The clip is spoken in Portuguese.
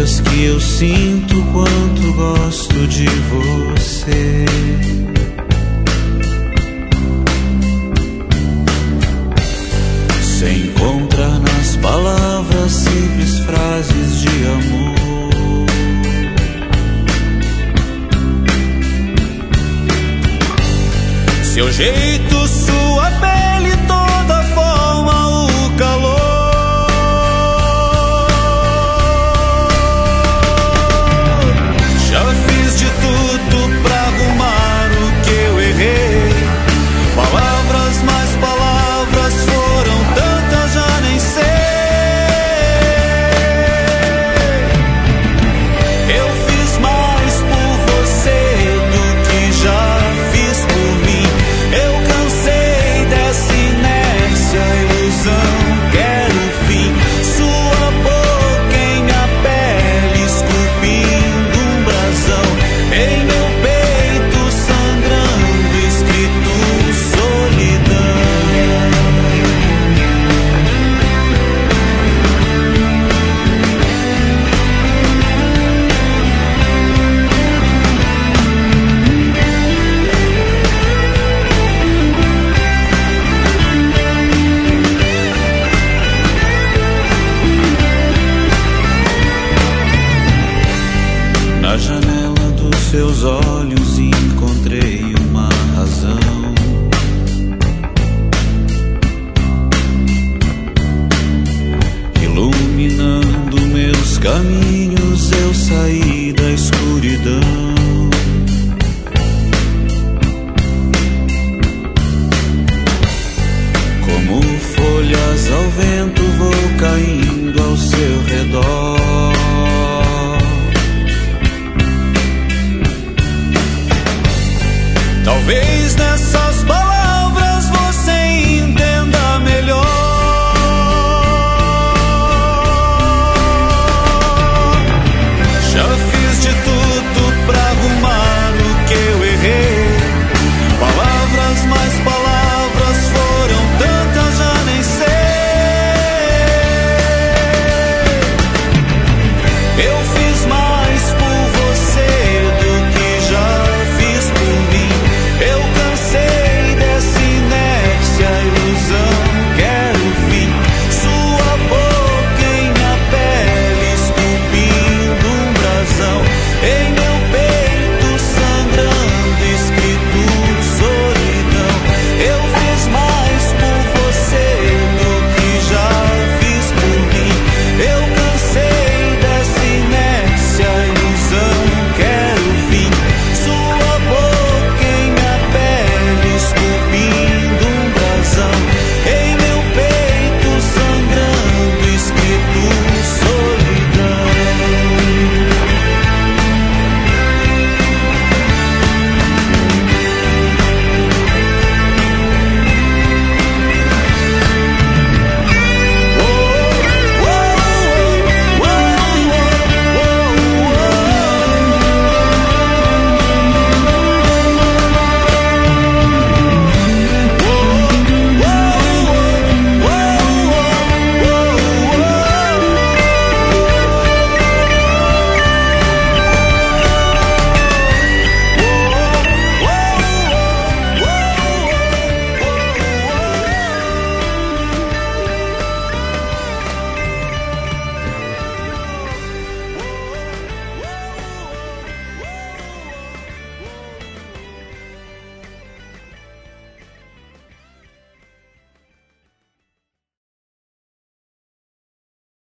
coisas que eu sinto quanto gosto de você. Se encontra nas palavras simples frases de amor. Seu jeito, sua pele, olhos encontrei uma razão. Iluminando meus caminhos, eu saí da escuridão. Como folhas ao vento, vou caindo ao seu nessas palavras você entenda melhor. Já fiz de tudo pra arrumar o que eu errei. Palavras mais palavras foram tantas, já nem sei. Eu fiz